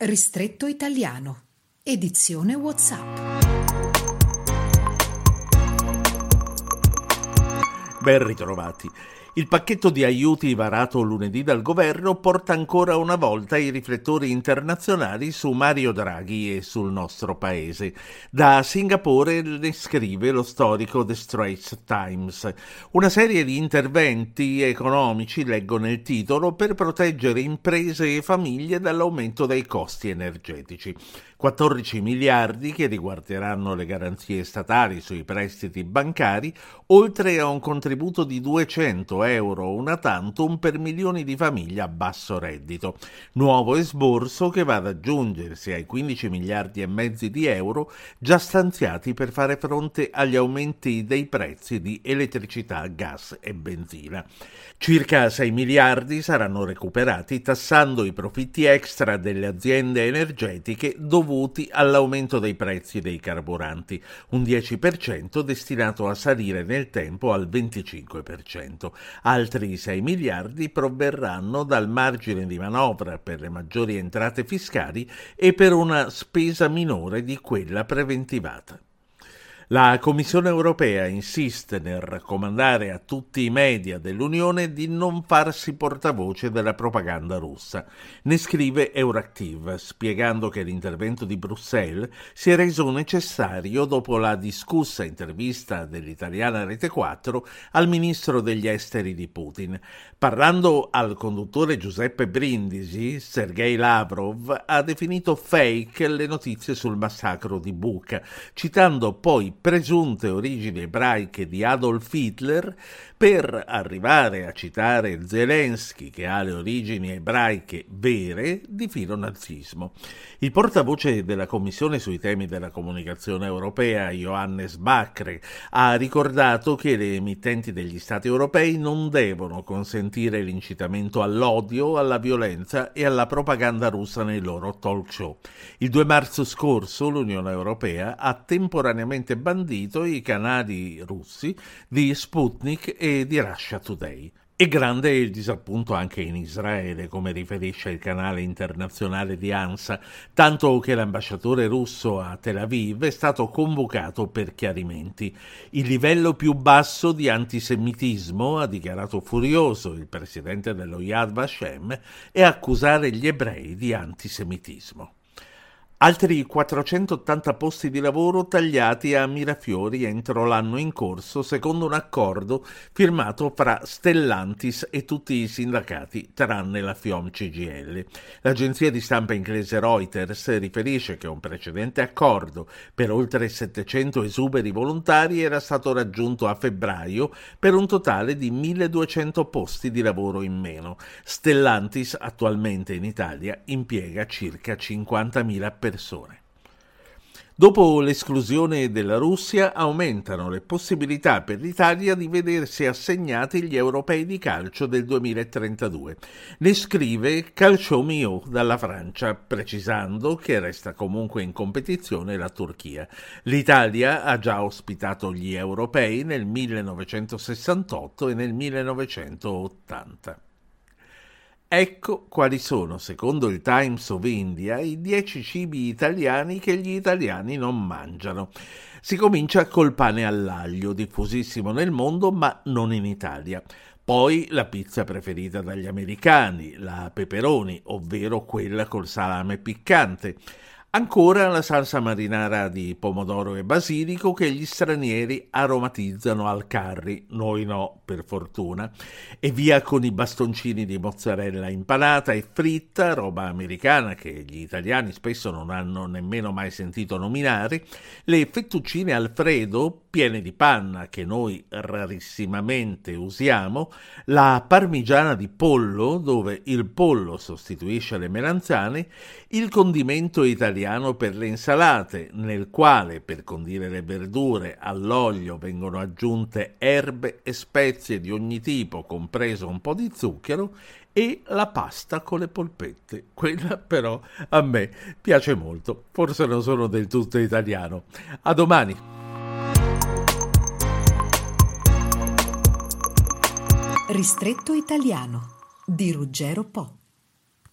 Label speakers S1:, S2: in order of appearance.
S1: Ristretto italiano. Edizione WhatsApp.
S2: Ben ritrovati. Il pacchetto di aiuti varato lunedì dal governo porta ancora una volta i riflettori internazionali su Mario Draghi e sul nostro paese. Da Singapore ne scrive lo storico The Straits Times. Una serie di interventi economici, leggo nel titolo, per proteggere imprese e famiglie dall'aumento dei costi energetici. 14 miliardi che riguarderanno le garanzie statali sui prestiti bancari, oltre a un contributo di 200 euro una tantum per milioni di famiglie a basso reddito. Nuovo esborso che va ad aggiungersi ai 15 miliardi e mezzi di euro già stanziati per fare fronte agli aumenti dei prezzi di elettricità, gas e benzina. Circa 6 miliardi saranno recuperati tassando i profitti extra delle aziende energetiche dovuti all'aumento dei prezzi dei carburanti, un 10% destinato a salire nel tempo al 25%. Altri 6 miliardi proverranno dal margine di manovra per le maggiori entrate fiscali e per una spesa minore di quella preventivata. La Commissione europea insiste nel raccomandare a tutti i media dell'Unione di non farsi portavoce della propaganda russa. Ne scrive Euractiv, spiegando che l'intervento di Bruxelles si è reso necessario dopo la discussa intervista dell'italiana Rete 4 al ministro degli esteri di Putin. Parlando al conduttore Giuseppe Brindisi, Sergei Lavrov ha definito fake le notizie sul massacro di Bucha, citando poi presunte origini ebraiche di Adolf Hitler per arrivare a citare Zelensky che ha le origini ebraiche vere di filo nazismo. Il portavoce della Commissione sui temi della comunicazione europea, Johannes Bacre, ha ricordato che le emittenti degli Stati europei non devono consentire l'incitamento all'odio, alla violenza e alla propaganda russa nei loro talk show. Il 2 marzo scorso l'Unione Europea ha temporaneamente bandito i canali russi di Sputnik e di Russia Today. E grande il disappunto anche in Israele, come riferisce il canale internazionale di ANSA, tanto che l'ambasciatore russo a Tel Aviv è stato convocato per chiarimenti. Il livello più basso di antisemitismo, ha dichiarato furioso il presidente dello Yad Vashem, è accusare gli ebrei di antisemitismo. Altri 480 posti di lavoro tagliati a Mirafiori entro l'anno in corso, secondo un accordo firmato fra Stellantis e tutti i sindacati, tranne la FIOM CGL. L'agenzia di stampa inglese Reuters riferisce che un precedente accordo per oltre 700 esuberi volontari era stato raggiunto a febbraio per un totale di 1200 posti di lavoro in meno. Stellantis attualmente in Italia impiega circa 50.000 persone persone. Dopo l'esclusione della Russia aumentano le possibilità per l'Italia di vedersi assegnati gli europei di calcio del 2032. Ne scrive Calciomio dalla Francia, precisando che resta comunque in competizione la Turchia. L'Italia ha già ospitato gli europei nel 1968 e nel 1980. Ecco quali sono, secondo il Times of India, i dieci cibi italiani che gli italiani non mangiano. Si comincia col pane all'aglio, diffusissimo nel mondo ma non in Italia. Poi la pizza preferita dagli americani, la peperoni, ovvero quella col salame piccante. Ancora la salsa marinara di pomodoro e basilico che gli stranieri aromatizzano al curry, noi no, per fortuna. E via con i bastoncini di mozzarella impanata e fritta, roba americana che gli italiani spesso non hanno nemmeno mai sentito nominare, le fettuccine alfredo piene di panna che noi rarissimamente usiamo, la parmigiana di pollo dove il pollo sostituisce le melanzane, il condimento italiano per le insalate, nel quale per condire le verdure all'olio vengono aggiunte erbe e spezie di ogni tipo, compreso un po' di zucchero, e la pasta con le polpette. Quella però a me piace molto, forse non sono del tutto italiano. A domani!
S1: Ristretto italiano di Ruggero Po.